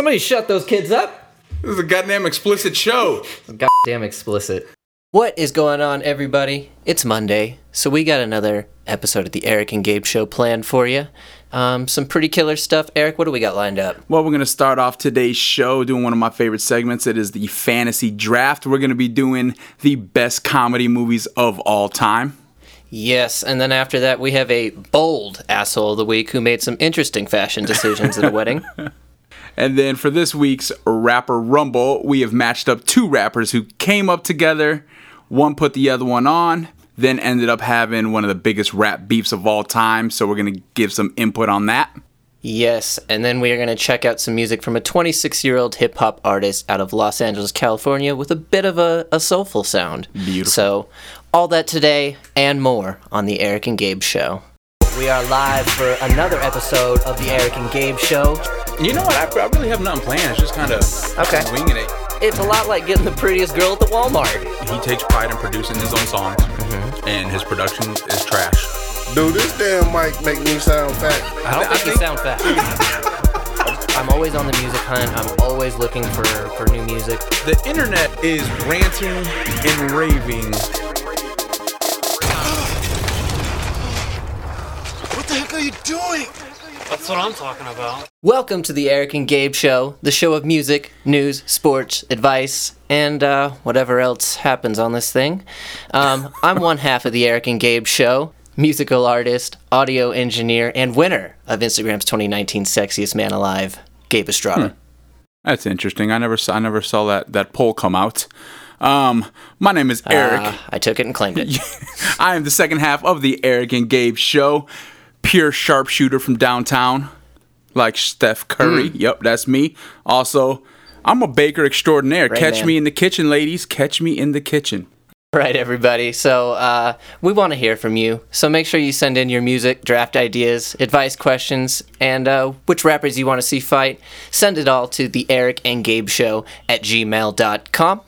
Somebody shut those kids up. This is a goddamn explicit show. Goddamn explicit. What is going on, everybody? It's Monday, so we got another episode of the Eric and Gabe Show planned for you. Um, some pretty killer stuff. Eric, what do we got lined up? Well, we're going to start off today's show doing one of my favorite segments. It is the fantasy draft. We're going to be doing the best comedy movies of all time. Yes, and then after that, we have a bold asshole of the week who made some interesting fashion decisions at a wedding. And then for this week's Rapper Rumble, we have matched up two rappers who came up together. One put the other one on, then ended up having one of the biggest rap beefs of all time. So we're going to give some input on that. Yes, and then we are going to check out some music from a 26 year old hip hop artist out of Los Angeles, California, with a bit of a, a soulful sound. Beautiful. So, all that today and more on The Eric and Gabe Show. We are live for another episode of The Eric and Gabe Show. You know what? I, I really have nothing planned. It's just kind of Okay. winging it. It's a lot like getting the prettiest girl at the Walmart. He takes pride in producing his own songs, mm-hmm. and his production is trash. Dude, this damn mic make me sound fat. I don't I think you think- sound fat. I'm always on the music hunt. I'm always looking for, for new music. The internet is ranting and raving. What the heck are you doing? That's what I'm talking about. Welcome to the Eric and Gabe Show, the show of music, news, sports, advice, and uh, whatever else happens on this thing. Um, I'm one half of the Eric and Gabe Show, musical artist, audio engineer, and winner of Instagram's 2019 Sexiest Man Alive, Gabe Estrada. That's interesting. I never saw. I never saw that that poll come out. Um, my name is Eric. Uh, I took it and claimed it. I am the second half of the Eric and Gabe show. Pure sharpshooter from downtown, like Steph Curry. Hmm. Yep, that's me. Also, I'm a baker extraordinaire. Right, Catch man. me in the kitchen, ladies. Catch me in the kitchen. Right, everybody. So, uh, we want to hear from you. So, make sure you send in your music, draft ideas, advice questions, and uh, which rappers you want to see fight. Send it all to the Eric and Gabe Show at gmail.com.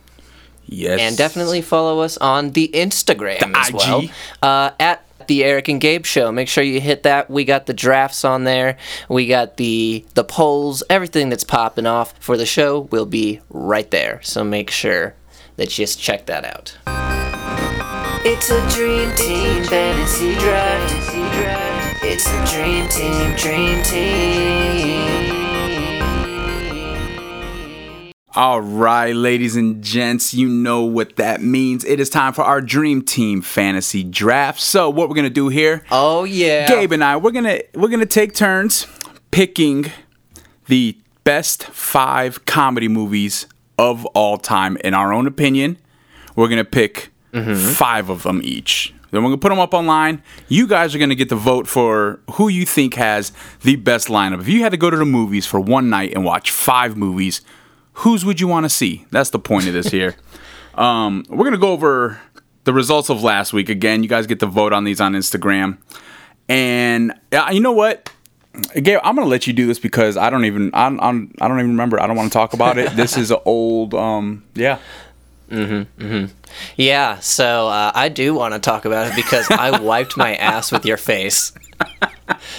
Yes. And definitely follow us on the Instagram The as well. IG. Uh, at the Eric and Gabe Show. Make sure you hit that. We got the drafts on there. We got the the polls. Everything that's popping off for the show will be right there. So make sure that you just check that out. It's a dream team fantasy draft. It's a dream team, dream team. All right, ladies and gents, you know what that means. It is time for our dream team fantasy draft. So, what we're gonna do here, Oh yeah. Gabe and I, we're gonna we're gonna take turns picking the best five comedy movies of all time in our own opinion. We're gonna pick mm-hmm. five of them each. Then we're gonna put them up online. You guys are gonna get to vote for who you think has the best lineup. If you had to go to the movies for one night and watch five movies, whose would you want to see? That's the point of this here. um, we're gonna go over the results of last week again. You guys get to vote on these on Instagram. And uh, you know what? Gabe, I'm gonna let you do this because I don't even I, I'm, I don't even remember. I don't want to talk about it. This is an old um yeah. Yeah, so uh, I do want to talk about it because I wiped my ass with your face.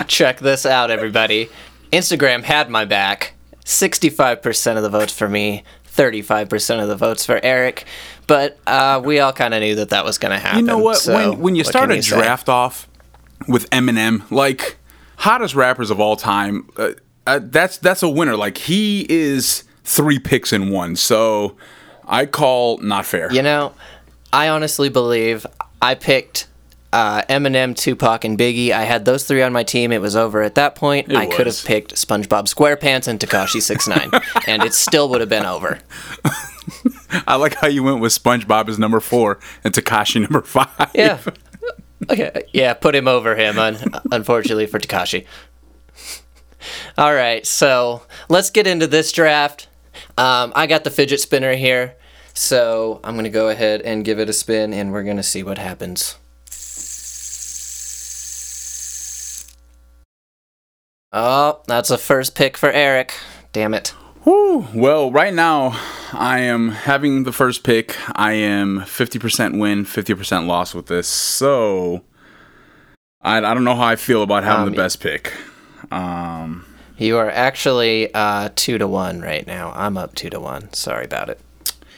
Check this out, everybody. Instagram had my back. 65% of the votes for me, 35% of the votes for Eric. But uh, we all kind of knew that that was going to happen. You know what? so when when you start a say? draft off with Eminem, like hottest rappers of all time, uh, uh, that's that's a winner. Like he is three picks in one. So I call not fair. You know, I honestly believe I picked uh, Eminem, Tupac, and Biggie. I had those three on my team. It was over at that point. It I could have picked SpongeBob SquarePants and Tekashi 69 and it still would have been over. I like how you went with SpongeBob as number four and Tekashi number five. Yeah. Okay. Yeah, put him over him, un- unfortunately for Tekashi. All right, so let's get into this draft. Um, I got the fidget spinner here, so I'm going to go ahead and give it a spin, and we're going to see what happens. Oh, that's a first pick for Eric. Damn it. Whew. Well, right now I am having the first pick. I am 50% win, 50% loss with this. So I, I don't know how I feel about having Um, the best pick. Um, You are actually uh, two to one right now. I'm up two to one. Sorry about it.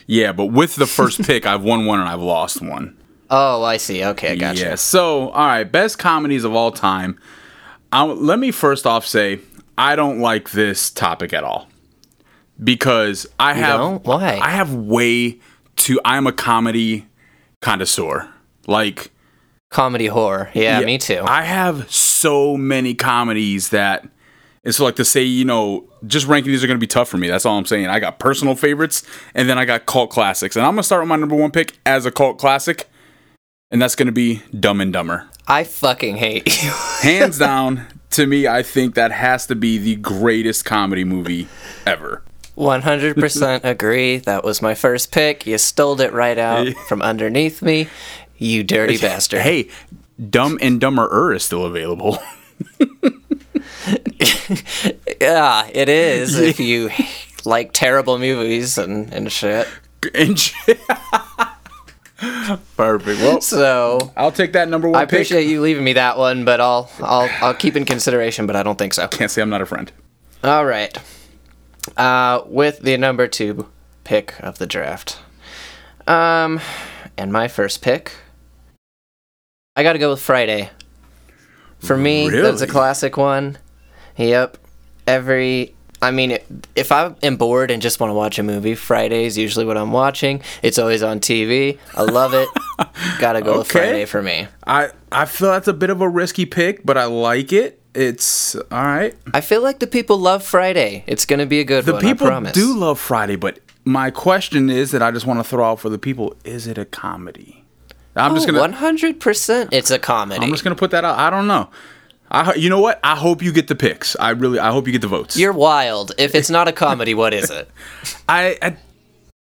Yeah, but with the first pick, I've won one and I've lost one. Oh, I see. Okay, I gotcha. Yeah. So, all right, best comedies of all time. I let me first off say I don't like this topic at all because I have don't? Why? I have way too. I'm a comedy connoisseur. Like Comedy horror. Yeah, me too. I have so many comedies that it's like to say, you know, just ranking these are going to be tough for me. That's all I'm saying. I got personal favorites and then I got cult classics. And I'm going to start with my number one pick as a cult classic, and that's going to be Dumb and Dumber. I fucking hate you. Hands down, to me, I think that has to be the greatest comedy movie ever. 100% agree. That was my first pick. You stole it right out from underneath me. You dirty bastard. Hey, Dumb and Dumber er is still available. Yeah, it is if you like terrible movies and, and shit. And shit. Perfect. Well, So I'll take that number one I pick. appreciate you leaving me that one, but I'll I'll I'll keep in consideration, but I don't think so. Can't say I'm not a friend. All right. Uh, with the number two pick of the draft. Um, and my first pick, I got to go with Friday. For me, that's a classic one. Yep. Every, I mean, if I am bored and just want to watch a movie, Friday is usually what I'm watching. It's always on TV. I love it. got to go with Friday for me. I I feel that's a bit of a risky pick, but I like it. It's all right. I feel like the people love Friday. It's going to be a good The one. I people do love Friday, but my question is that I just want to throw out for the people: Is it a comedy? I'm just oh, gonna Oh, One hundred percent. It's a comedy. I'm just gonna put that out. I don't know. I you know what? I hope you get the picks. I really I hope you get the votes. You're wild. If it's not a comedy, what is it? I, I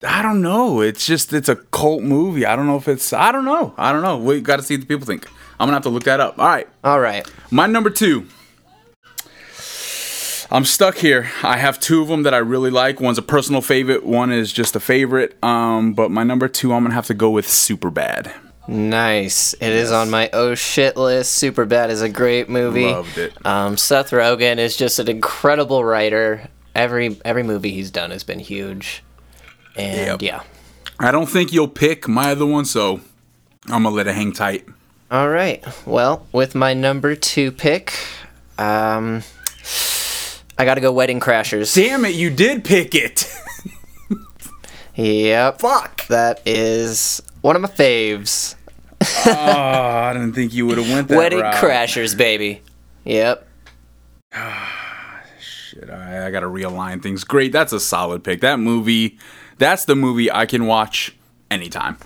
I don't know. It's just it's a cult movie. I don't know if it's I don't know. I don't know. We got to see what the people think. I'm gonna have to look that up. All right. All right. My number two. I'm stuck here. I have two of them that I really like. One's a personal favorite. One is just a favorite. Um, but my number two, I'm gonna have to go with Super Bad. Nice. It is on my oh shit list. Super Bad is a great movie. Loved it. Um, Seth Rogen is just an incredible writer. Every every movie he's done has been huge. And Yep. yeah. I don't think you'll pick my other one, so I'm gonna let it hang tight. All right. Well, with my number two pick, um, I got to go Wedding Crashers. Damn it, you did pick it. Yep. Fuck. That is one of my faves. oh, I didn't think you would have went that Wedding route. Crashers, baby. Yep. Shit, right, I gotta realign things. Great, that's a solid pick. That movie, that's the movie I can watch anytime.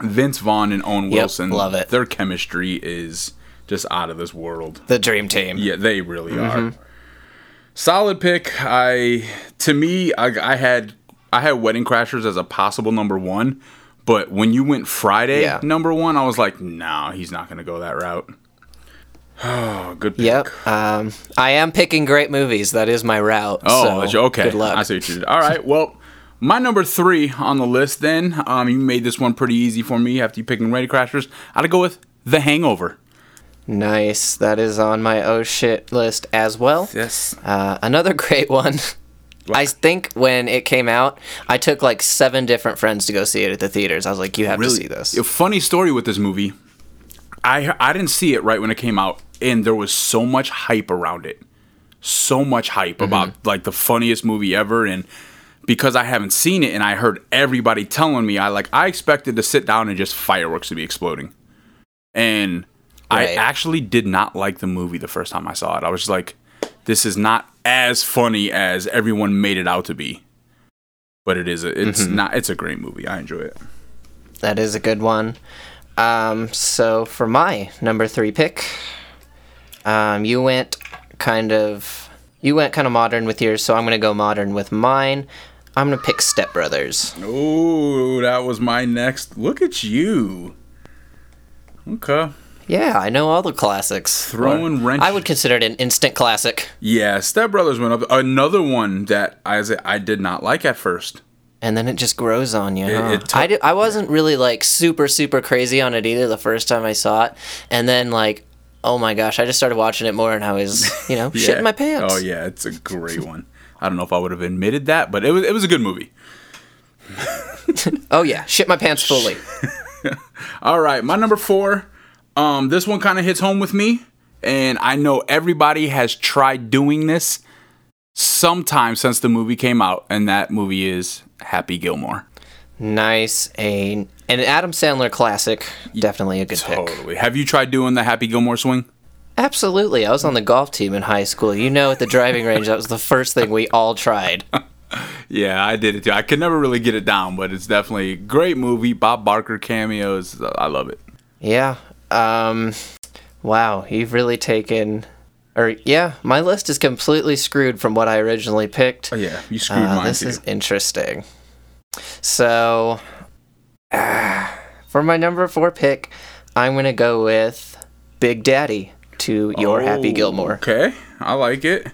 Vince Vaughn and Owen Wilson, love it. Their chemistry is just out of this world. The Dream Team. Yeah, they really Mm-hmm. are. Solid pick. I to me, I, I had I had Wedding Crashers as a possible number one, but when you went Friday Yeah. number one, I was like, no, he's not gonna go that route. Oh, good pick. Yep. Um, I am picking great movies. That is my route. Oh, so okay. Good luck. I see what you did. All right. Well, my number three on the list. Then, um, you made this one pretty easy for me after you picking Ready Crashers. I'd go with The Hangover. Nice. That is on my oh shit list as well. Yes. Uh, another great one. I think when it came out, I took like seven different friends to go see it at the theaters. I was like, "You have to see this." A funny story with this movie. I I didn't see it right when it came out, and there was so much hype around it, so much hype Mm-hmm. about like the funniest movie ever, and because I haven't seen it, and I heard everybody telling me, I like I expected to sit down and just fireworks to be exploding, and I actually did not like the movie the first time I saw it. I was just like, this is not as funny as everyone made it out to be. But it is. A, it's Mm-hmm. not. It's a great movie. I enjoy it. That is a good one. Um, so for my number three pick, um, you went kind of you went kind of modern with yours, so I'm gonna go modern with mine. I'm gonna pick Step Brothers. Oh, that was my next. Look at you. Okay. Yeah, I know all the classics. Throwing wrench- I would consider it an instant classic. Yeah, Step Brothers went up. Another one that I I did not like at first. And then it just grows on you. huh? it took- I, did, I wasn't really like super super crazy on it either the first time I saw it, and then like oh my gosh, I just started watching it more and I was, you know, Yeah. shitting my pants. Oh yeah, it's a great one. I don't know if I would have admitted that, but it was it was a good movie. Oh yeah, shit my pants fully. All right, my number four. Um, this one kind of hits home with me, and I know everybody has tried doing this sometime since the movie came out, and that movie is Happy Gilmore. nice. A an Adam Sandler classic. Definitely a good pick. Totally. Have you tried doing the Happy Gilmore swing? Absolutely. I was on the golf team in high school. You know, at the driving range, that was the first thing we all tried. Yeah, I did it too. I could never really get it down, but it's definitely a great movie. Bob Barker cameos. I love it. Yeah. Um wow, you've really taken or yeah, my list is completely screwed from what I originally picked. Oh yeah, you screwed Uh, mine this too. is interesting. So, ah, for my number four pick, I'm gonna go with Big Daddy to Your Happy Oh, Gilmore. Okay, I like it.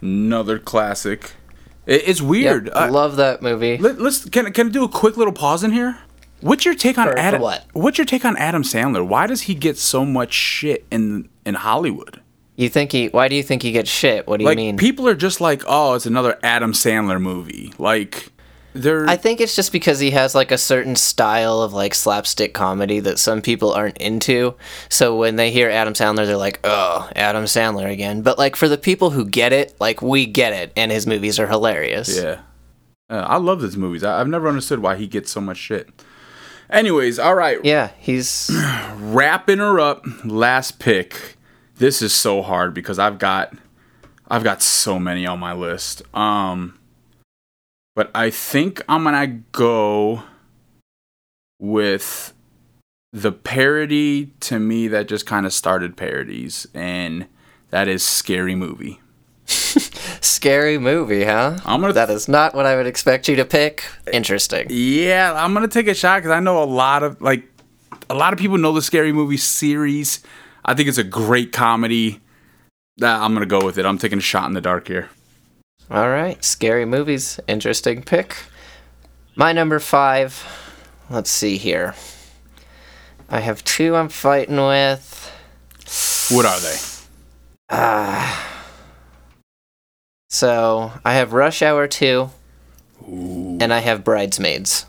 Another classic. It, it's weird. Yep, I- love that movie. Let, us can can I do a quick little pause in here? What's your take on For- for Adam? what? What's your take on Adam Sandler? Why does he get so much shit in in Hollywood? You think he? Why do you think he gets shit? What do you mean? people are just like, oh, it's another Adam Sandler movie. Like they're I think it's just because he has like a certain style of like slapstick comedy that some people aren't into. So when they hear Adam Sandler, they're like, "Oh, Adam Sandler again." But like for the people who get it, like we get it, and his movies are hilarious. yeah. Uh, I love his movies. I, I've never understood why he gets so much shit. Anyways, all right, Yeah, he's wrapping her up. Last pick. This is so hard because I've got I've got so many on my list. Um but I think I'm going to go with the parody to me that just kind of started parodies and that is Scary Movie. Scary movie, huh? I'm gonna- That is not what I would expect you to pick. Interesting. Yeah, I'm gonna take a shot because I know a lot of like a lot of people know the scary movie series. I think it's a great comedy. That I'm gonna go with it. I'm taking a shot in the dark here. All right, scary movies. Interesting pick. My number five. Let's see here. I have two I'm fighting with. What are they? Ah. So I have Rush Hour 2, and I have Bridesmaids.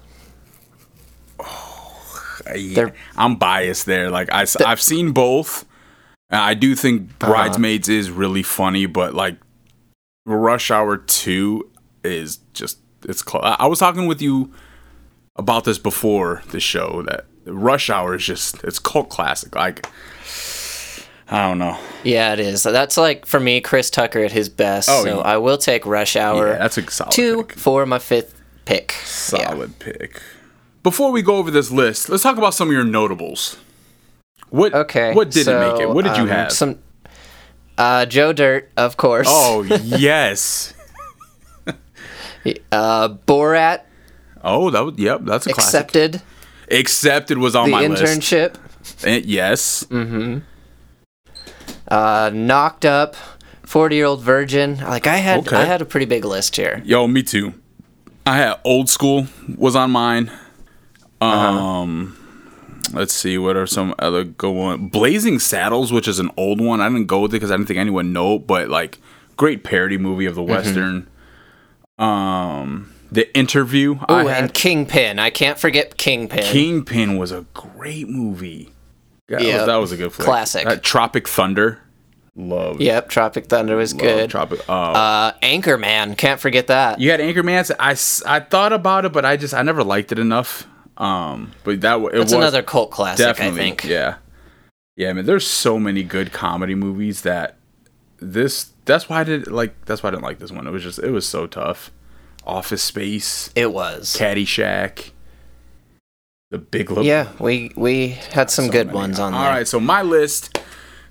Oh, yeah, They're- I'm biased there. Like I, have seen both. I do think uh-huh. Bridesmaids is really funny, but like Rush Hour Two is just it's. Cl- I I was talking with you about this before the show that Rush Hour is just it's cult classic. Like I don't know. Yeah, it is. That's like for me, Chris Tucker at his best. Oh, so yeah. I will take Rush Hour Yeah, that's a solid two pick. for my fifth pick. Yeah. Solid pick. Before we go over this list, let's talk about some of your notables. What Okay. What didn't so, make it? What did you um, have? Some. Uh, Joe Dirt, of course. oh yes. Uh, Borat Oh, that was yep. That's a classic. accepted Accepted was on the my list. internship. Eh, yes. Uh, knocked up. Forty year old virgin. Like I had, Okay. I had a pretty big list here. Yo, me too. I had old school was on mine. Uh-huh. Um, let's see what are some other go on. Blazing Saddles, which is an old one. I didn't go with it because I didn't think anyone know, but like great parody movie of the Mm-hmm. western. Um, The Interview. Oh, and Kingpin. I can't forget Kingpin. Kingpin was a great movie. That, Yeah, was, that was a good flick. classic. That Tropic Thunder. Love. Yep, Tropic Thunder was good. Tropic. Uh, Uh, Anchorman. Can't forget that. You had Anchorman. I, I thought about it, but I just I never liked it enough. Um, but that wa- it That's was another cult classic, definitely I think. yeah, yeah. I mean, there's so many good comedy movies that this. That's why I did like. That's why I didn't like this one. It was just it was so tough. Office Space, It was. Caddyshack, The Big Lebowski. Yeah, we we had some So good many. ones on All there. right, so my list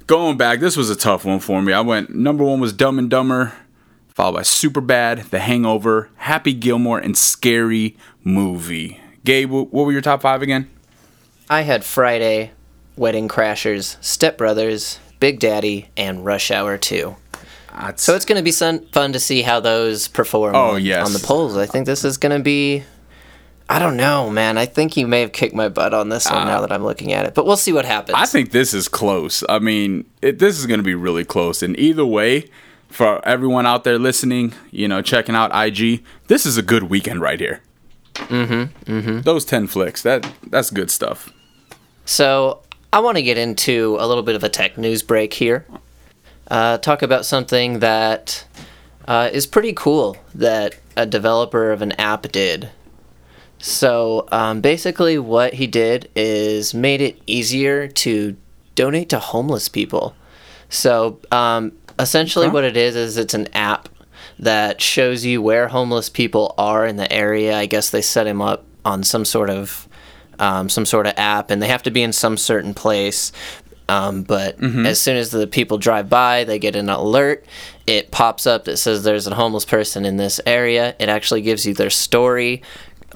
going back, this was a tough one for me. I went number one was Dumb and Dumber, followed by Superbad, The Hangover, Happy Gilmore, and Scary Movie. Gabe, what were your top five again? I had Friday, Wedding Crashers, Step Brothers, Big Daddy, and Rush Hour 2. So it's going to be fun to see how those perform Oh, yes. on the polls. I think this is going to be I don't know, man. I think you may have kicked my butt on this one now that I'm looking at it, but we'll see what happens. I think this is close. I mean, it, this is going to be really close. And either way, for everyone out there listening, you know, checking out IG, this is a good weekend right here. Mm-hmm. Mm-hmm. Those ten flicks, that that's good stuff. So I want to get into a little bit of a tech news break here. Uh, talk about something that uh, is pretty cool that a developer of an app did. So um, basically, what he did is made it easier to donate to homeless people. So um, essentially, Okay. what it is is it's an app that shows you where homeless people are in the area. I guess they set him up on some sort of um, some sort of app, and they have to be in some certain place. Um, but as soon as the people drive by, they get an alert. It pops up that says there's a homeless person in this area. It actually gives you their story,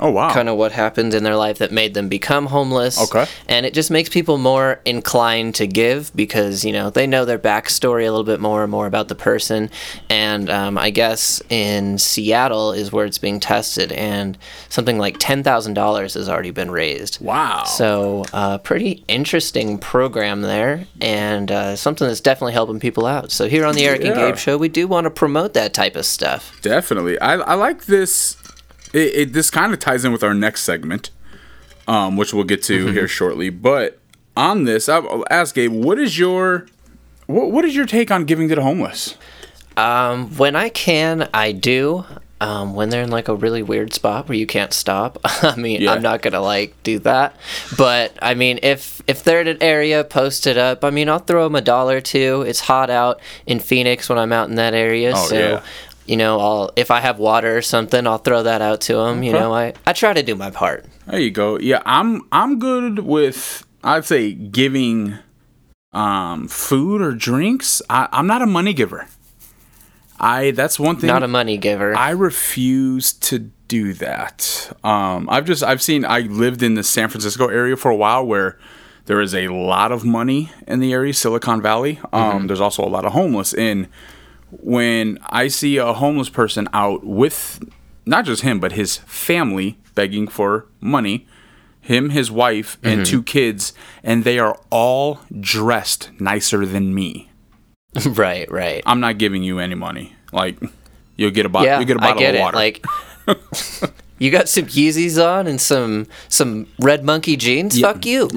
Oh wow! kind of what happened in their life that made them become homeless. Okay. And it just makes people more inclined to give because, you know, they know their backstory a little bit more and more about the person. And um, I guess in Seattle is where it's being tested, and something like $10,000 has already been raised. Wow. So, uh, pretty interesting program there, and uh, something that's definitely helping people out. So, here on the Eric and Yeah. Gabe Show, we do want to promote that type of stuff. Definitely. I, I like this. It, it this kind of ties in with our next segment, um, which we'll get to here shortly. But on this, I'll ask Gabe, what is your what, what is your take on giving to the homeless? Um, when I can, I do. Um, when they're in like a really weird spot where you can't stop, I mean, Yeah. I'm not gonna like do that. But I mean, if if they're in an area, post it up. I mean, I'll throw them a dollar or two. It's hot out in Phoenix when I'm out in that area, Oh, so yeah. You know, I'll if I have water or something, I'll throw that out to them. You know, I I try to do my part. There you go. Yeah, I'm I'm good with I'd say giving um food or drinks. I, I'm not a money giver. I that's one thing Not a money giver. I refuse to do that. Um, I've just I've seen I lived in the San Francisco area for a while where there is a lot of money in the area, Silicon Valley. Um, There's also a lot of homeless. And when I see a homeless person out with not just him but his family begging for money, him, his wife, and mm-hmm. two kids, and they are all dressed nicer than me. right, right. I'm not giving you any money. Like you'll get a bottle. yeah, you get a I bottle get of it. Like, you got some Yeezys on and some some red monkey jeans. Fuck you.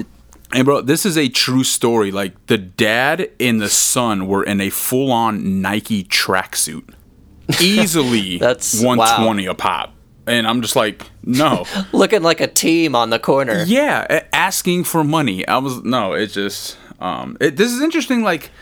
And bro, this is a true story. Like the dad and the son were in a full-on Nike tracksuit, easily That's- 120 a pop. And I'm just like, no, looking like a team on the corner. yeah, asking for money. I was no, it's just, um, it, this is interesting. Like,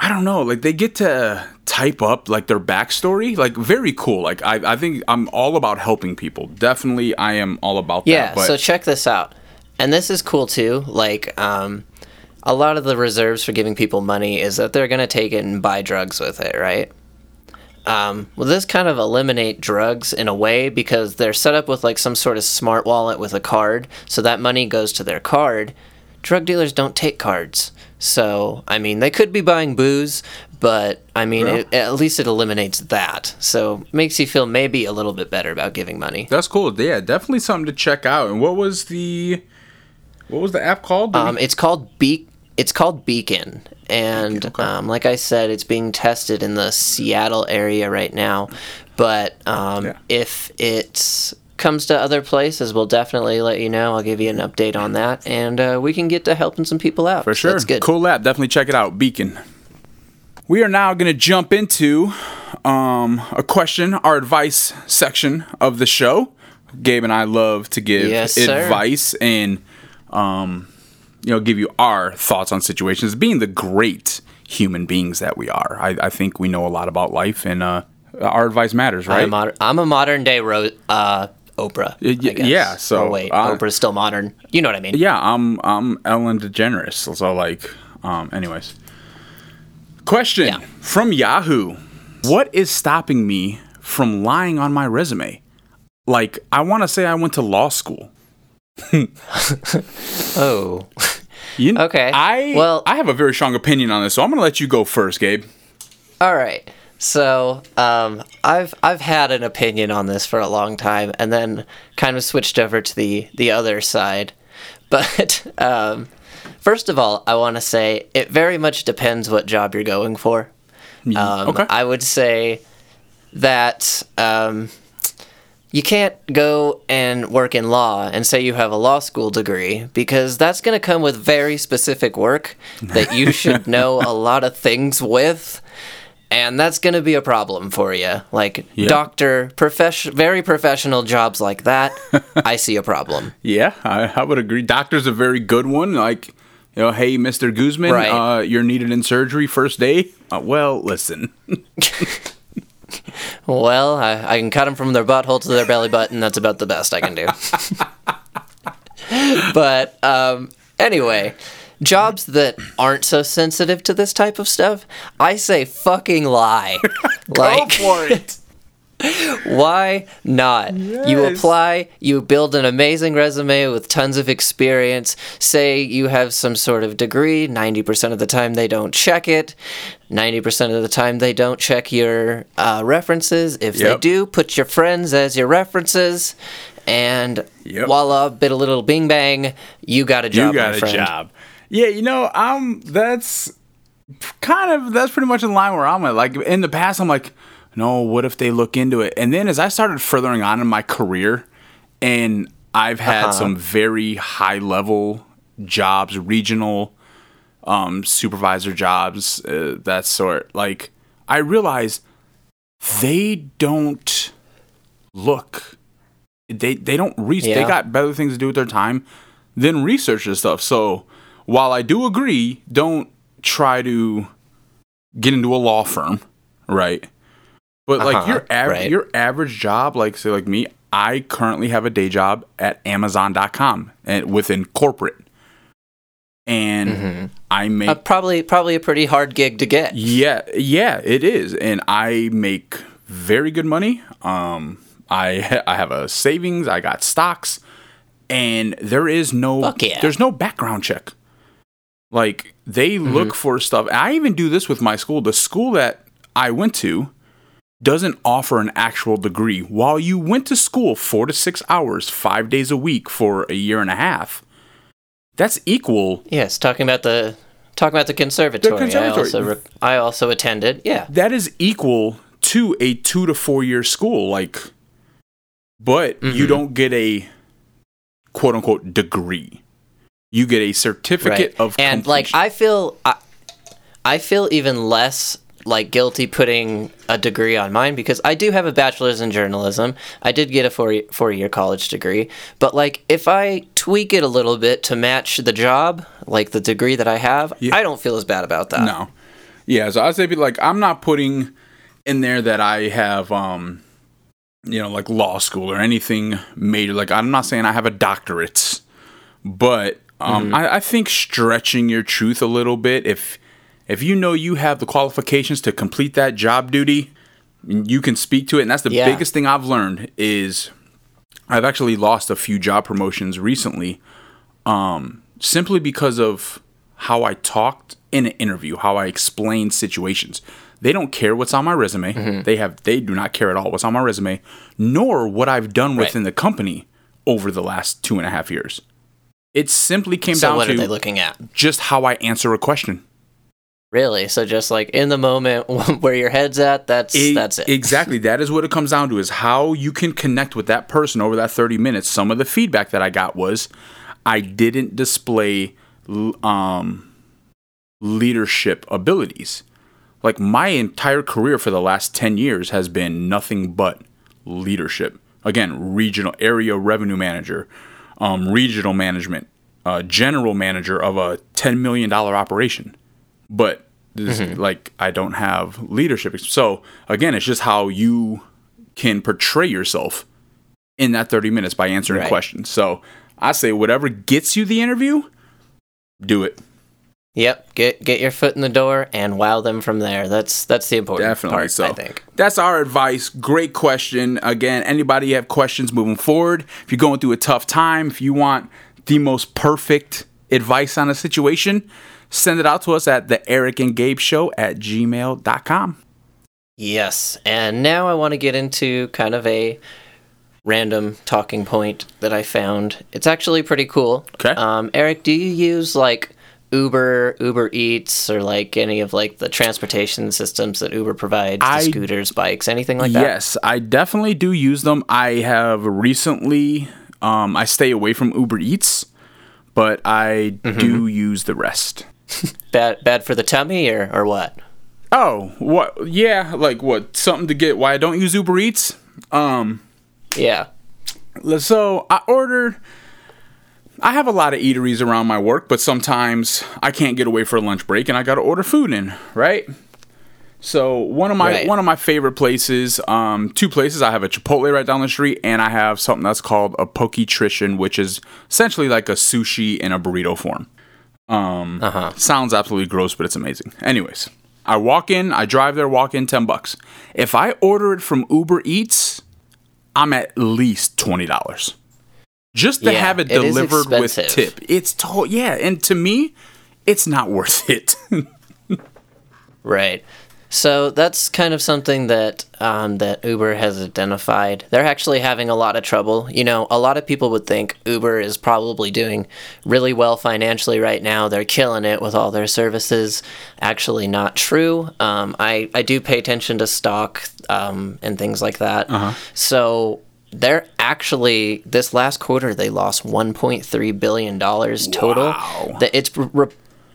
I don't know, like they get to type up like their backstory, like very cool. Like I, I think I'm all about helping people. Definitely, I am all about Yeah, that. But so check this out. And this is cool too. Like, um, a lot of the reserves for giving people money is that they're going to take it and buy drugs with it, right? Um, well, this kind of eliminate drugs in a way because they're set up with like some sort of smart wallet with a card, so that money goes to their card. Drug dealers don't take cards, so I mean they could be buying booze, but I mean Yeah. it, at least it eliminates that, so makes you feel maybe a little bit better about giving money. That's cool. Yeah, definitely something to check out. And what was the what was the app called? Um, it's called Be- It's called Beacon, and okay. um, like I said, it's being tested in the Seattle area right now. But um, Yeah. if it comes to other places, we'll definitely let you know. I'll give you an update on that, and uh, we can get to helping some people out. For sure. that's good. Cool app. Definitely check it out. Beacon. We are now going to jump into um, a question, our advice section of the show. Gabe and I love to give Yes, sir. advice and, um, you know, give you our thoughts on situations. Being the great human beings that we are, I, I think we know a lot about life, and uh, our advice matters, right? I'm, moder- I'm a modern day ro- uh, Oprah. Y- y- I guess. yeah, so, oh, wait, uh, Oprah's still modern. You know what I mean? Yeah, I'm I'm Ellen DeGeneres. So like, um, anyways. Question Yeah. from Yahoo: What is stopping me from lying on my resume? Like, I want to say I went to law school. Oh, You, Okay. I Well- I have a very strong opinion on this, so I'm gonna let you go first, Gabe. all right. So um, I've I've had an opinion on this for a long time, and then kind of switched over to the the other side. But um, first of all, I want to say it very much depends what job you're going for. Um, okay. I would say that um, you can't go and work in law and say you have a law school degree because that's going to come with very specific work that you should know a lot of things with. And that's going to be a problem for you. Like Yeah. doctor, profession, very professional jobs like that, I see a problem. Yeah, I, I would agree. Doctor's a very good one. Like, you know, hey, Mr. Guzman, Right. uh, you're needed in surgery first day. Uh, well, listen. Well, I, I can cut them from their butthole to their belly button. That's about the best I can do. but um, anyway, jobs that aren't so sensitive to this type of stuff, I say fucking lie. like, for it. why not? You apply, you build an amazing resume with tons of experience. Say you have some sort of degree, 90% of the time they don't check it. 90% of the time they don't check your uh, references. If they do, put your friends as your references. And Yep. voila, bit a little bing bang, you got a job. you got a friend. job. Yeah, you know, I'm that's kind of that's pretty much in line where I'm at. Like in the past, I'm like, no, what if they look into it? And then as I started furthering on in my career, and I've had Uh-huh. some very high level jobs, regional um, supervisor jobs, uh, that sort. Like I realized they don't look. They they don't reach. They got better things to do with their time than research this stuff. So while I do agree, don't try to get into a law firm, right? But like Uh-huh, your average right. your average job, like say like me, I currently have a day job at Amazon.com and within corporate, and I make Uh, probably, probably a pretty hard gig to get. yeah, yeah, it is, and I make very good money. Um, I I have a savings. I got stocks, and there is no yeah. there's no background check. Like they Mm-hmm. look for stuff. I even do this with my school. The school that I went to doesn't offer an actual degree. While you went to school four to six hours, five days a week for a year and a half, that's equal Yes, talking about the talking about the conservatory. conservatory. I also re- I also attended. Yeah. that is equal to a two to four year school like but Mm-hmm. you don't get a quote unquote degree you get a certificate of and like. I feel I, I feel even less like guilty putting a degree on mine because I do have a bachelor's in journalism. I did get a four four year college degree, but like if I tweak it a little bit to match the job, like the degree that I have, I don't feel as bad about that. no yeah so i say like i'm not putting in there that i have um you know like law school or anything major like i'm not saying i have a doctorate but um, Mm-hmm. I, I think stretching your truth a little bit if if you know you have the qualifications to complete that job duty you can speak to it and that's the Yeah. biggest thing i've learned is i've actually lost a few job promotions recently um, simply because of how i talked in an interview how i explained situations they don't care what's on my resume Mm-hmm. they have they do not care at all what's on my resume nor what i've done Right. within the company over the last two and a half years it simply came So down what to are they looking at? just how i answer a question Really? So just like in the moment where your head's at, that's E- that's it. Exactly. That is what it comes down to is how you can connect with that person over that 30 minutes. Some of the feedback that I got was I didn't display um, leadership abilities. Like my entire career for the last 10 years has been nothing but leadership. Again, regional area revenue manager, um, regional management, uh, general manager of a $10 million operation but this, mm-hmm. like I don't have leadership. So again, it's just how you can portray yourself in that 30 minutes by answering Right. questions. So I say whatever gets you the interview, do it. Yep. Get get your foot in the door and wow them from there. That's that's the important Definitely. part. so I think. that's our advice. Great question. Again, anybody have questions moving forward? If you're going through a tough time, if you want the most perfect advice on a situation, send it out to us at the Eric and Gabe Show at gmail.com. Yes, and now I want to get into kind of a random talking point that I found. It's actually pretty cool. Okay. Um, Eric, do you use like Uber, Uber Eats, or like any of like the transportation systems that Uber provides, the I- scooters, bikes, anything like that? Yes, I definitely do use them. I have recently, um, I stay away from Uber Eats, but I Mm-hmm. do use the rest. Bad, bad for the tummy, or or what? Oh, what? Yeah, like what? Something to get why I don't use Uber Eats? Um, Yeah. so I ordered. I have a lot of eateries around my work, but sometimes I can't get away for a lunch break, and I got to order food in, right? So one of my Right. one of my favorite places, um, two places. I have a Chipotle right down the street, and I have something that's called a Poketrition, which is essentially like a sushi in a burrito form. Uh huh. Sounds absolutely gross, but it's amazing. Anyways, I walk in, I drive there, walk in, ten bucks. If I order it from Uber Eats, I'm at least twenty dollars. Just to Yeah, have it it delivered with tip. It's to- yeah, and to me, it's not worth it. Right. So that's kind of something that um, that Uber has identified. They're actually having a lot of trouble. You know, a lot of people would think Uber is probably doing really well financially right now. They're killing it with all their services. Actually, not true. Um, I I do pay attention to stock um, and things like that. So they're actually this last quarter they lost 1.3 billion dollars total. Wow. It's re-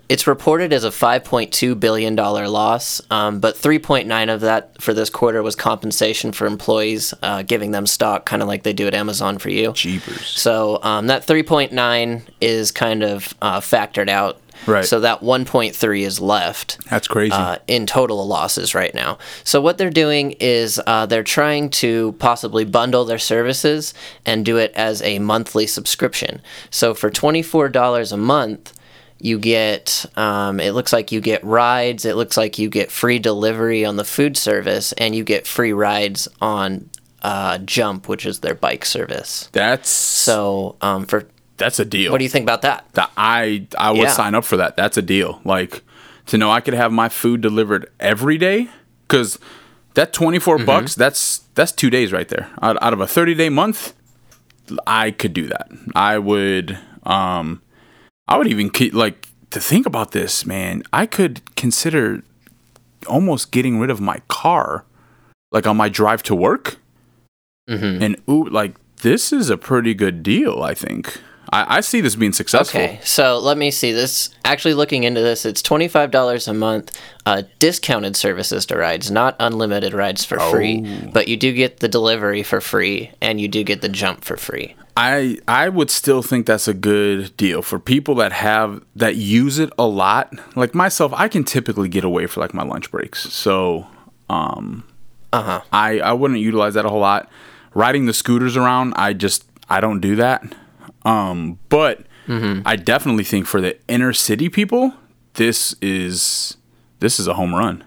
it's reported as a 5.2 billion dollar loss, um, but 3.9 of that for this quarter was compensation for employees, uh, giving them stock, kind of like they do at Amazon for you. Jeepers. So um, that 3.9 is kind of uh, factored out. Right. So that 1.3 is left That's crazy. uh, in total losses right now. So what they're doing is uh, they're trying to possibly bundle their services and do it as a monthly subscription. So for twenty four dollars a month, you get um, it looks like you get rides. It looks like you get free delivery on the food service, and you get free rides on uh, Jump, which is their bike service. that's So um, for that's a deal. what do you think about that? that I I would Yeah. sign up for that. That's a deal. Like to know I could have my food delivered every day cuz that 24 Mm-hmm. bucks, that's that's 2 days right there. Out, out of a 30-day month, I could do that. I would um I would even ke- like to think about this, man. I could consider almost getting rid of my car like on my drive to work. Mm-hmm. And ooh, like this is a pretty good deal, I think. I, I see this being successful. Okay, so let me see this. Actually, looking into this, it's twenty five dollars a month, uh, discounted services to rides, not unlimited rides for free. Oh. But you do get the delivery for free, and you do get the jump for free. I I would still think that's a good deal for people that have that use it a lot. Like myself, I can typically get away for like my lunch breaks. So um Uh huh. I I wouldn't utilize that a whole lot. Riding the scooters around, I just I don't do that. Um but I definitely think for the inner city people, this is this is a home run.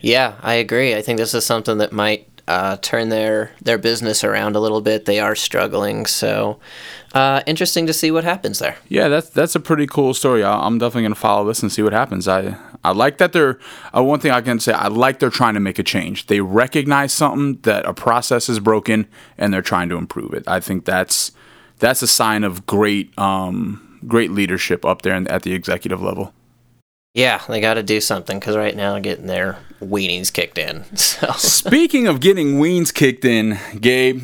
Yeah, I agree. I think this is something that might uh, turn their their business around a little bit. They are struggling, so uh, interesting to see what happens there. Yeah, that's that's a pretty cool story. I, I'm definitely gonna follow this and see what happens. I I like that they're uh, one thing I can say. I like they're trying to make a change. They recognize something that a process is broken and they're trying to improve it. I think that's that's a sign of great um great leadership up there in, at the executive level. Yeah, they got to do something because right now they're getting their weenies kicked in. So Speaking of getting weens kicked in, Gabe,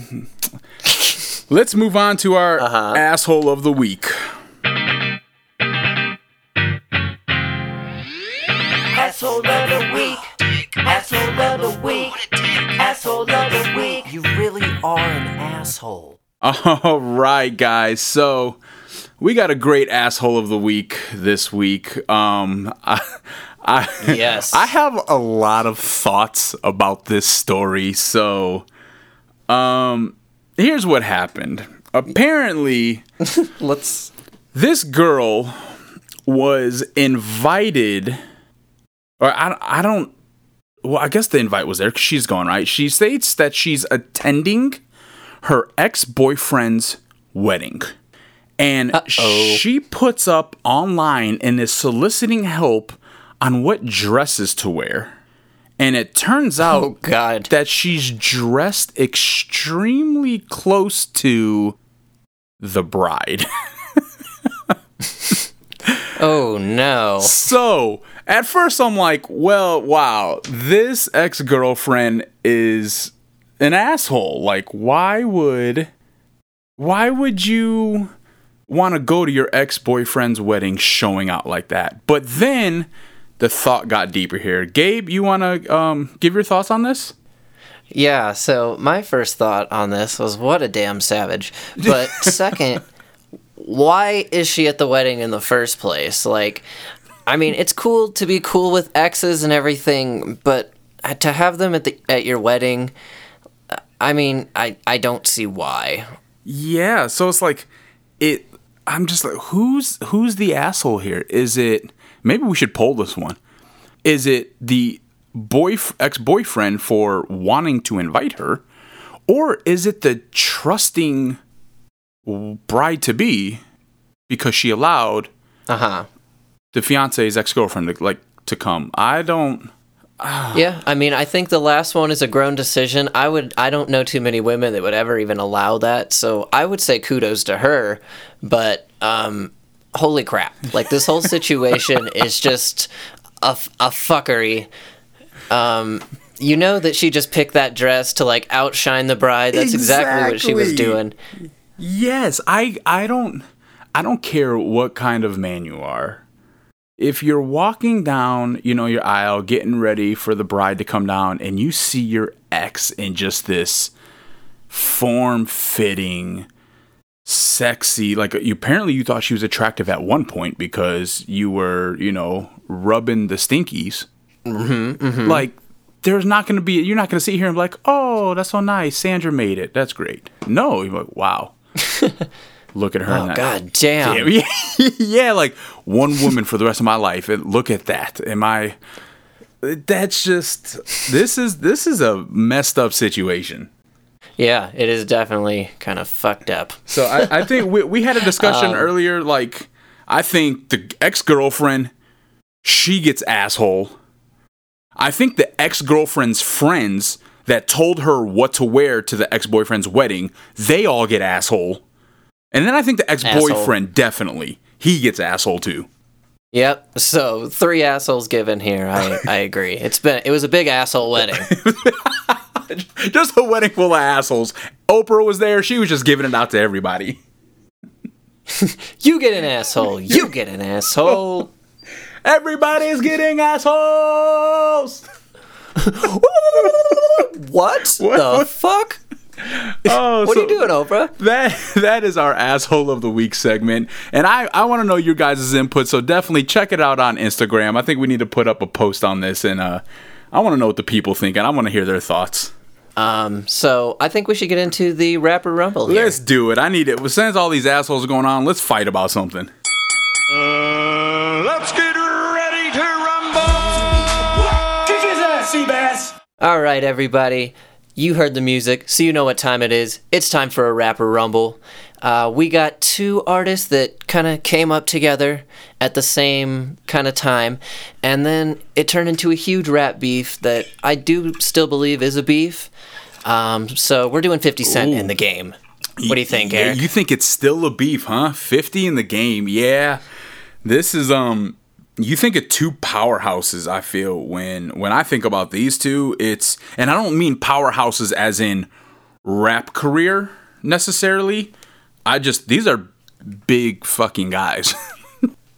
let's move on to our asshole of the week. All right, guys. So we got a great asshole of the week this week. Um, I, I, Yes. I have a lot of thoughts about this story. So, um, here's what happened. Apparently, let's. this girl was invited, or I, I don't. Well, I guess the invite was there because she's gone, right? She states that she's attending her ex boyfriend's wedding. And Uh-oh. she puts up online and is soliciting help on what dresses to wear. And it turns oh, out Oh God. that she's dressed extremely close to the bride. Oh no. so at first I'm like, well, wow, this ex girlfriend is an asshole. Like, why would why would you want to go to your ex boyfriend's wedding showing out like that? But then the thought got deeper here. Gabe, you want to um, give your thoughts on this? Yeah, so my first thought on this was what a damn savage. But second, why is she at the wedding in the first place? Like, I mean, it's cool to be cool with exes and everything, but to have them at the at your wedding, I mean, I I don't see why. Yeah, so it's like it I'm just like who's who's the asshole here? Is it maybe we should poll this one. Is it the boy ex-boyfriend for wanting to invite her or is it the trusting bride to be because she allowed Uh-huh. the fiance's ex-girlfriend to like to come? I don't Yeah, I mean, I think the last one is a grown decision. I would I don't know too many women that would ever even allow that. So, I would say kudos to her, but um holy crap. Like this whole situation is just a, a fuckery. Um you know that she just picked that dress to like outshine the bride. That's exactly, what she was doing. Yes, I I don't I don't care what kind of man you are. If you're walking down, you know, your aisle getting ready for the bride to come down and you see your ex in just this form-fitting sexy like you apparently you thought she was attractive at one point because you were, you know, rubbing the stinkies. Mm-hmm, Like there's not going to be you're not going to sit here and be like, "Oh, that's so nice. Sandra made it. That's great." No, you're like, "Wow." look at her. Oh that. god damn. Yeah, yeah, like one woman for the rest of my life, and look at that. Am I? That's just this is this is a messed up situation. Yeah, it is definitely kind of fucked up. So I, I think we we had a discussion um, earlier. Like I think the ex girlfriend, she gets asshole. I think the ex girlfriend's friends that told her what to wear to the ex boyfriend's wedding, they all get asshole. And then I think the ex boyfriend definitely he gets asshole too. Yep. So three assholes given here. I, I agree. It's been it was a big asshole wedding. Just a wedding full of assholes. Oprah was there. She was just giving it out to everybody. You get an asshole. You get an asshole. Everybody's getting assholes. What, the fuck? Oh, What so are you doing, Oprah? That that is our asshole of the week segment, and I I want to know your guys' input. So definitely check it out on Instagram. I think we need to put up a post on this, and uh, I want to know what the people think, and I want to hear their thoughts. Um, so I think we should get into the rapper rumble here. Let's do it. I need it. Since all these assholes are going on, let's fight about something. Let's get ready to rumble. Kick his ass, Seabass! All right, everybody. You heard the music, so you know what time it is. It's time for a rapper rumble. Uh, we got two artists that kind of came up together at the same kind of time, and then it turned into a huge rap beef that I do still believe is a beef. Um, so we're doing 50 Cent in the game. What do you think, Eric? You think it's still a beef, huh? 50 in the game. Yeah. This is um you think of two powerhouses, I feel when when I think about these two, it's and I don't mean powerhouses as in rap career necessarily. I just these are big fucking guys.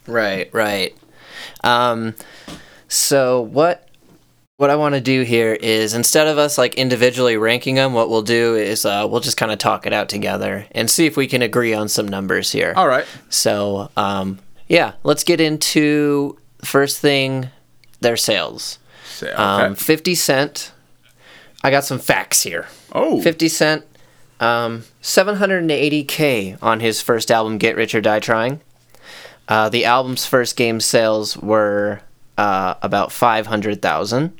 Right, right. Um, so what what I want to do here is instead of us like individually ranking them, what we'll do is uh, we'll just kind of talk it out together and see if we can agree on some numbers here. All right. So um, yeah, let's get into first thing their sales. Okay. Um, Fifty Cent. I got some facts here. oh. 50 Cent, um, 780k on his first album, Get Rich or Die Trying. Uh, the album's first game sales were uh, about 500,000.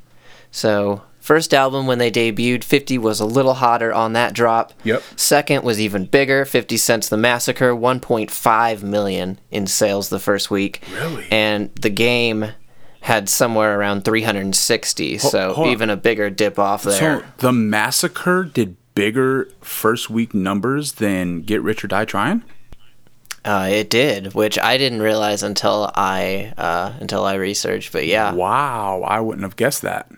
So, first album when they debuted, 50 was a little hotter on that drop. Yep. Second was even bigger, 50 Cent's The Massacre, 1.5 million in sales the first week. Really? And the game had somewhere around 360, so hold on. even a bigger dip off there. So the massacre did bigger first week numbers than Get Rich or Die Trying. Uh, it did, which I didn't realize until I uh, until I researched. But yeah, Wow, I wouldn't have guessed that.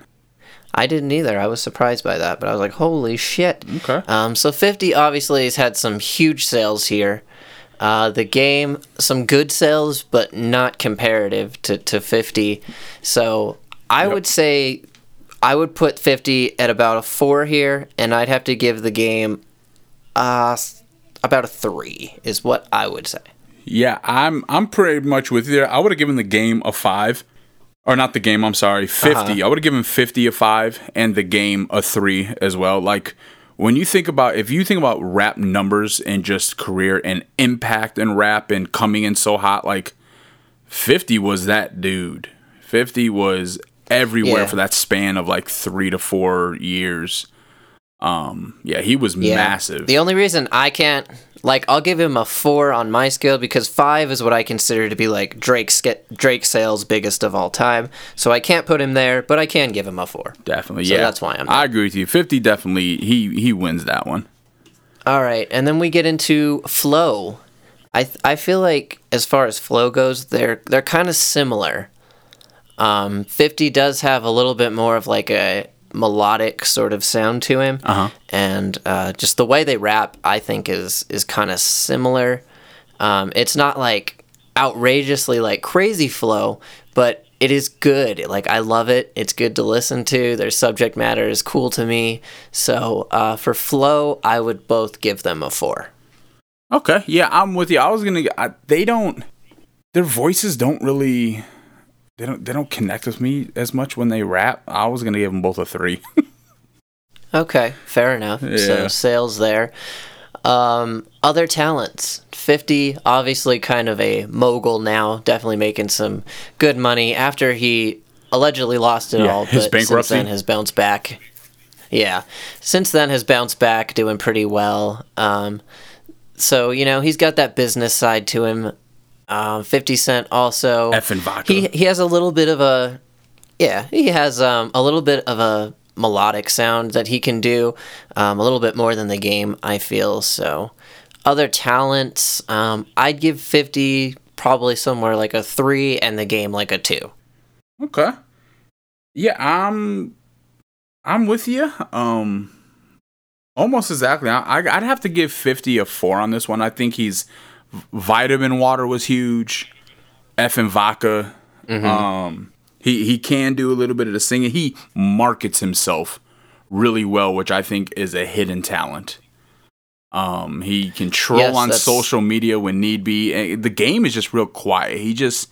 I didn't either. I was surprised by that, but I was like, "Holy shit!" Okay. Um, so 50 obviously has had some huge sales here. Uh, the game, some good sales, but not comparative to, to 50. So I would say I would put 50 at about a four here, and I'd have to give the game uh, about a three, is what I would say. Yeah, I'm I'm pretty much with you there. I would have given the game a five, or not the game. I'm sorry, 50 I would have given fifty a five, and the game a three as well. Like when you think about if you think about rap numbers and just career and impact and rap and coming in so hot, like fifty was that dude. Fifty was everywhere Yeah. for that span of like three to four years. Um, yeah, he was massive. The only reason I can't like I'll give him a four on my scale because five is what I consider to be like Drake's Drake sales biggest of all time. So I can't put him there, but I can give him a four. definitely, So yeah. that's why I'm- I agree with you. Fifty definitely he he wins that one. All right, and then we get into flow. I th- I feel like as far as flow goes, they're they're kind of similar. Um, Fifty does have a little bit more of like a melodic sort of sound to him, uh-huh. and uh, just the way they rap, I think is is kind of similar. Um, it's not like outrageously like crazy flow, but it is good. Like I love it. It's good to listen to. Their subject matter is cool to me. So uh, for flow, I would both give them a four. Okay, yeah, I'm with you. I was gonna. I, they don't. Their voices don't really. They don't. They don't connect with me as much when they rap. I was gonna give them both a three. Okay, fair enough. So sales there. Um, other talents. 50, obviously kind of a mogul now, definitely making some good money after he allegedly lost it Yeah, all, his but since then has bounced back. Yeah, since then has bounced back, doing pretty well. Um, so you know he's got that business side to him. Um, 50 Cent also. Effen vodka. He he has a little bit of a yeah, he has um, a little bit of a melodic sound that he can do, um, a little bit more than the game, I feel. So, other talents, um, I'd give 50 probably somewhere like a 3 and the game like a 2. Okay. Yeah, I'm. I'm with you. Um, almost exactly. I, I'd have to give fifty a four on this one. I think he's vitamin water was huge. Effen vodka. Um, he he can do a little bit of the singing. He markets himself really well, which I think is a hidden talent. Um, he can troll Yes, on that's- social media when need be. And The game is just real quiet. He just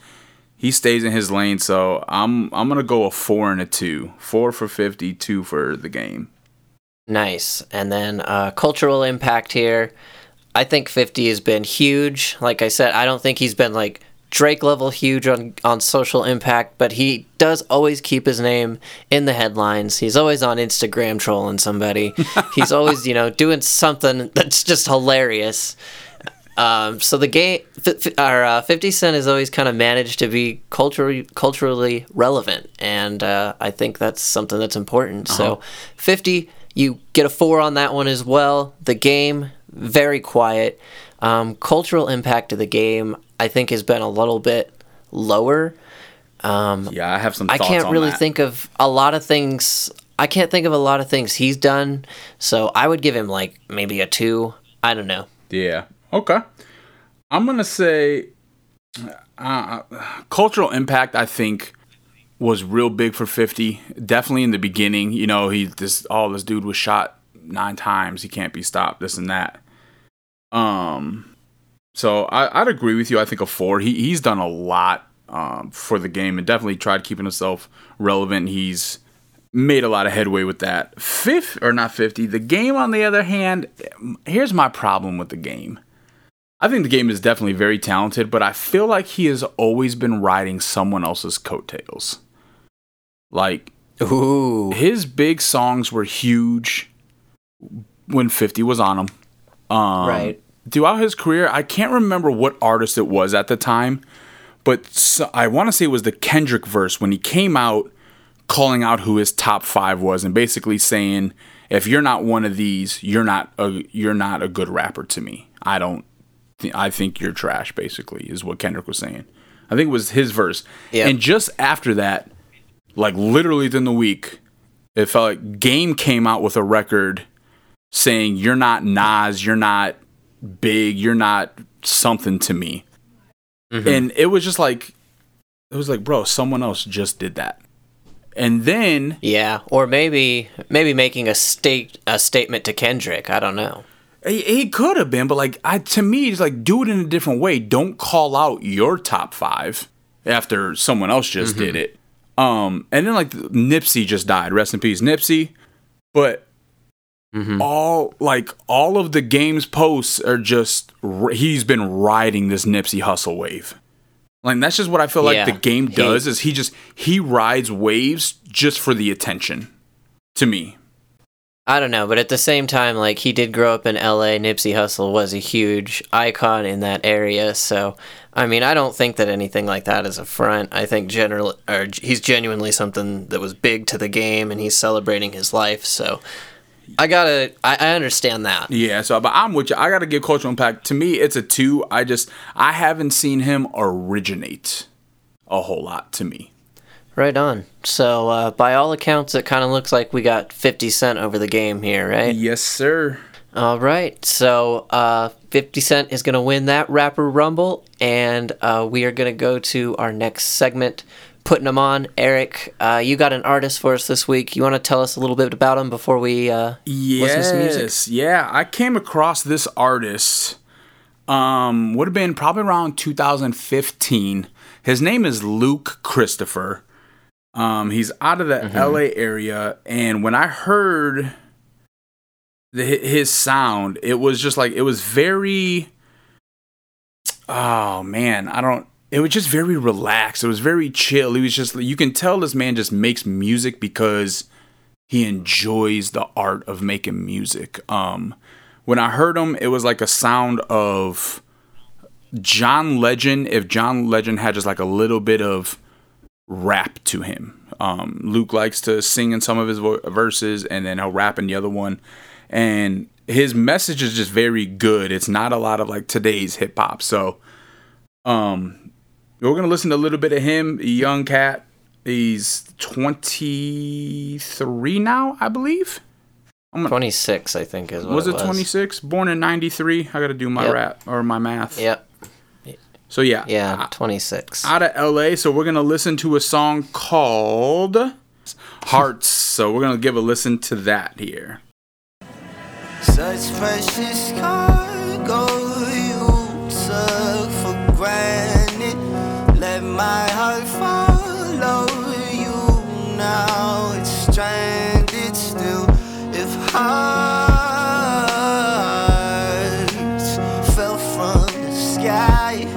he stays in his lane. So I'm I'm gonna go a four and a two. Four for fifty, two for the game. Nice. And then uh, cultural impact here. I think 50 has been huge. Like I said, I don't think he's been like Drake level huge on, on social impact, but he does always keep his name in the headlines. He's always on Instagram trolling somebody. he's always, you know, doing something that's just hilarious. Um, so the game, f- our uh, 50 Cent has always kind of managed to be culturally culturally relevant, and uh, I think that's something that's important. So 50, you get a four on that one as well. The game, very quiet. Um, cultural impact of the game, I think, has been a little bit lower. Yeah, I have some. I can't really that. think of a lot of things. I can't think of a lot of things he's done. So I would give him like maybe a two. I don't know. Yeah. Okay. I'm gonna say uh, cultural impact. I think was real big for 50. Definitely in the beginning. You know, he this oh this dude was shot nine times. He can't be stopped. This and that. Um. So I, I'd agree with you. I think a four. He he's done a lot um, for the game and definitely tried keeping himself relevant. He's made a lot of headway with that. Fifth or not fifty. The game, on the other hand, here's my problem with the game. I think the game is definitely very talented, but I feel like he has always been riding someone else's coattails. Like Ooh. his big songs were huge when 50 was on them. Um, Right. Throughout his career, I can't remember what artist it was at the time, but so, I want to say it was the Kendrick verse when he came out calling out who his top five was and basically saying, if you're not one of these, you're not a you're not a good rapper to me. I don't. Th- I think you're trash. Basically, is what Kendrick was saying. I think it was his verse. Yeah. And just after that, like literally within the week, it felt like Game came out with a record saying you're not Nas, you're not big, you're not something to me. And it was just like it was like, bro, someone else just did that. And then Yeah, or maybe maybe making a state a statement to Kendrick. I don't know. he, he could have been, but like I to me, it's like do it in a different way. Don't call out your top five after someone else just did it. Um, and then like Nipsey just died. Rest in peace, Nipsey. But Mm-hmm. all like all of the game's posts are just he's been riding this Nipsey Hussle wave. Like that's just what I feel like the game he- does is he just he rides waves just for the attention. To me, I don't know, but at the same time, like he did grow up in L.A. Nipsey Hussle was a huge icon in that area. So, I mean, I don't think that anything like that is a front. I think general, or he's genuinely something that was big to the game, and he's celebrating his life. So, I gotta, I, I understand that. Yeah, so but I'm with you. I gotta give cultural impact. To me, it's a two. I just I haven't seen him originate a whole lot to me. Right on. So, uh, by all accounts, it kind of looks like we got 50 Cent over the game here, right? Yes, sir. All right. So, uh, 50 Cent is going to win that Rapper Rumble, and uh, we are going to go to our next segment, putting them on. Eric, uh, you got an artist for us this week. You want to tell us a little bit about him before we uh, listen to some music? Yes, yeah. I came across this artist. Um, would have been probably around 2015. His name is Luke Christopher. Um, he's out of the Mm-hmm. LA area, and when I heard the, his sound, it was just like it was very. Oh man, I don't. It was just very relaxed. It was very chill. He was just you can tell this man just makes music because he enjoys the art of making music. Um, when I heard him, it was like a sound of John Legend. If John Legend had just like a little bit of rap to him. Um, Luke likes to sing in some of his vo- verses, and then he'll rap in the other one. And his message is just very good. It's not a lot of like today's hip hop. So, um, we're gonna listen to a little bit of him. A young cat. He's 23 now, I believe. 26, I think, is what Was it it 26? Born in 93. I got to do my Yep. rap or my math. Yep. So yeah. Yeah, 26. Out of LA, so we're going to listen to a song called Hearts. so we're going to give a listen to that here. Such precious cargo you took for granted. My heart follow you now. It's stranded still. If hearts fell from the sky,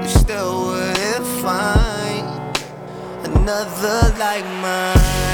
you still wouldn't find another like mine.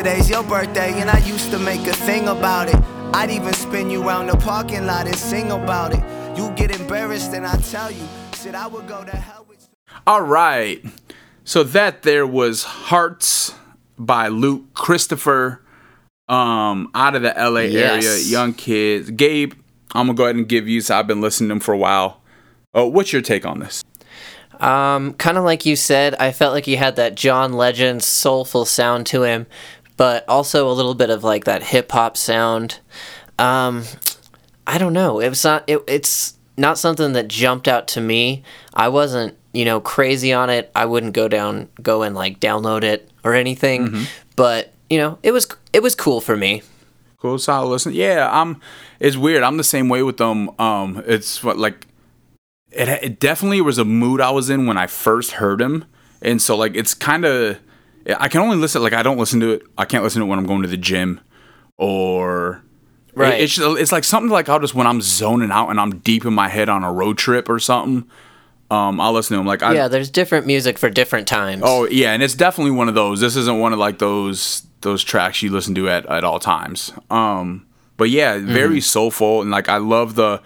Today's your birthday, and I used to make a thing about it. I'd even spin you around the parking lot and sing about it. You get embarrassed, and I tell you, shit, I would go to hell with you. All right. So that there was Hearts by Luke Christopher um out of the LA area, young kids. Gabe, I'm going to go ahead and give you so I've been listening to him for a while. Oh, what's your take on this? Um, kind of like you said, I felt like he had that John Legend soulful sound to him, but also a little bit of like that hip hop sound. Um, I don't know. It was not. It, it's not something that jumped out to me. I wasn't, you know, crazy on it. I wouldn't go down, go and like download it or anything. But you know, it was it was cool for me. Cool, solid listen. Yeah, I'm. It's weird. I'm the same way with them. Um, it's what like it. It definitely was a mood I was in when I first heard him, and so like it's kind of. I can only listen like I don't listen to it. I can't listen to it when I'm going to the gym or Right. It- it's just- it's like something like I'll just when I'm zoning out and I'm deep in my head on a road trip or something. Um, I'll listen to them. Like I, yeah, there's different music for different times. Oh yeah, and it's definitely one of those. This isn't one of like those those tracks you listen to at, at all times. Um, but yeah, very soulful and like I love the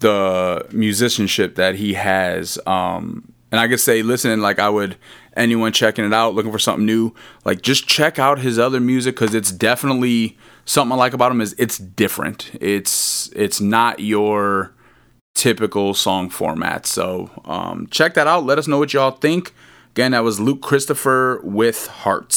the musicianship that he has. Um, and I could say, listen, like I would anyone checking it out, looking for something new, like just check out his other music because it's definitely something I like about him is it's different. It's it's not your typical song format. So um, check that out. Let us know what y'all think. Again, that was Luke Christopher with Hearts.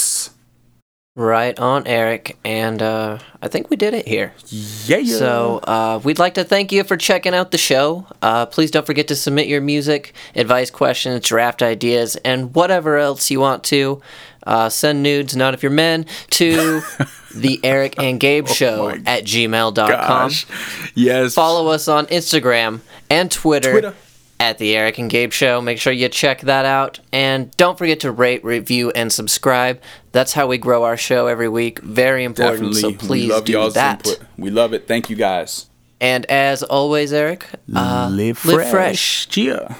Right on, Eric. And uh, I think we did it here. Yeah. So uh, we'd like to thank you for checking out the show. Uh, please don't forget to submit your music, advice, questions, draft ideas, and whatever else you want to. Uh, send nudes, not if you're men, to the Eric and Gabe Show my at gmail.com. gosh. Yes. Follow us on Instagram and Twitter, Twitter. at the Eric and Gabe Show. Make sure you check that out. And don't forget to rate, review, and subscribe. That's how we grow our show every week. Very important. Definitely. So we please love do y'all's that. input. We love it. Thank you guys. And as always, Eric, uh, live live fresh. Yeah.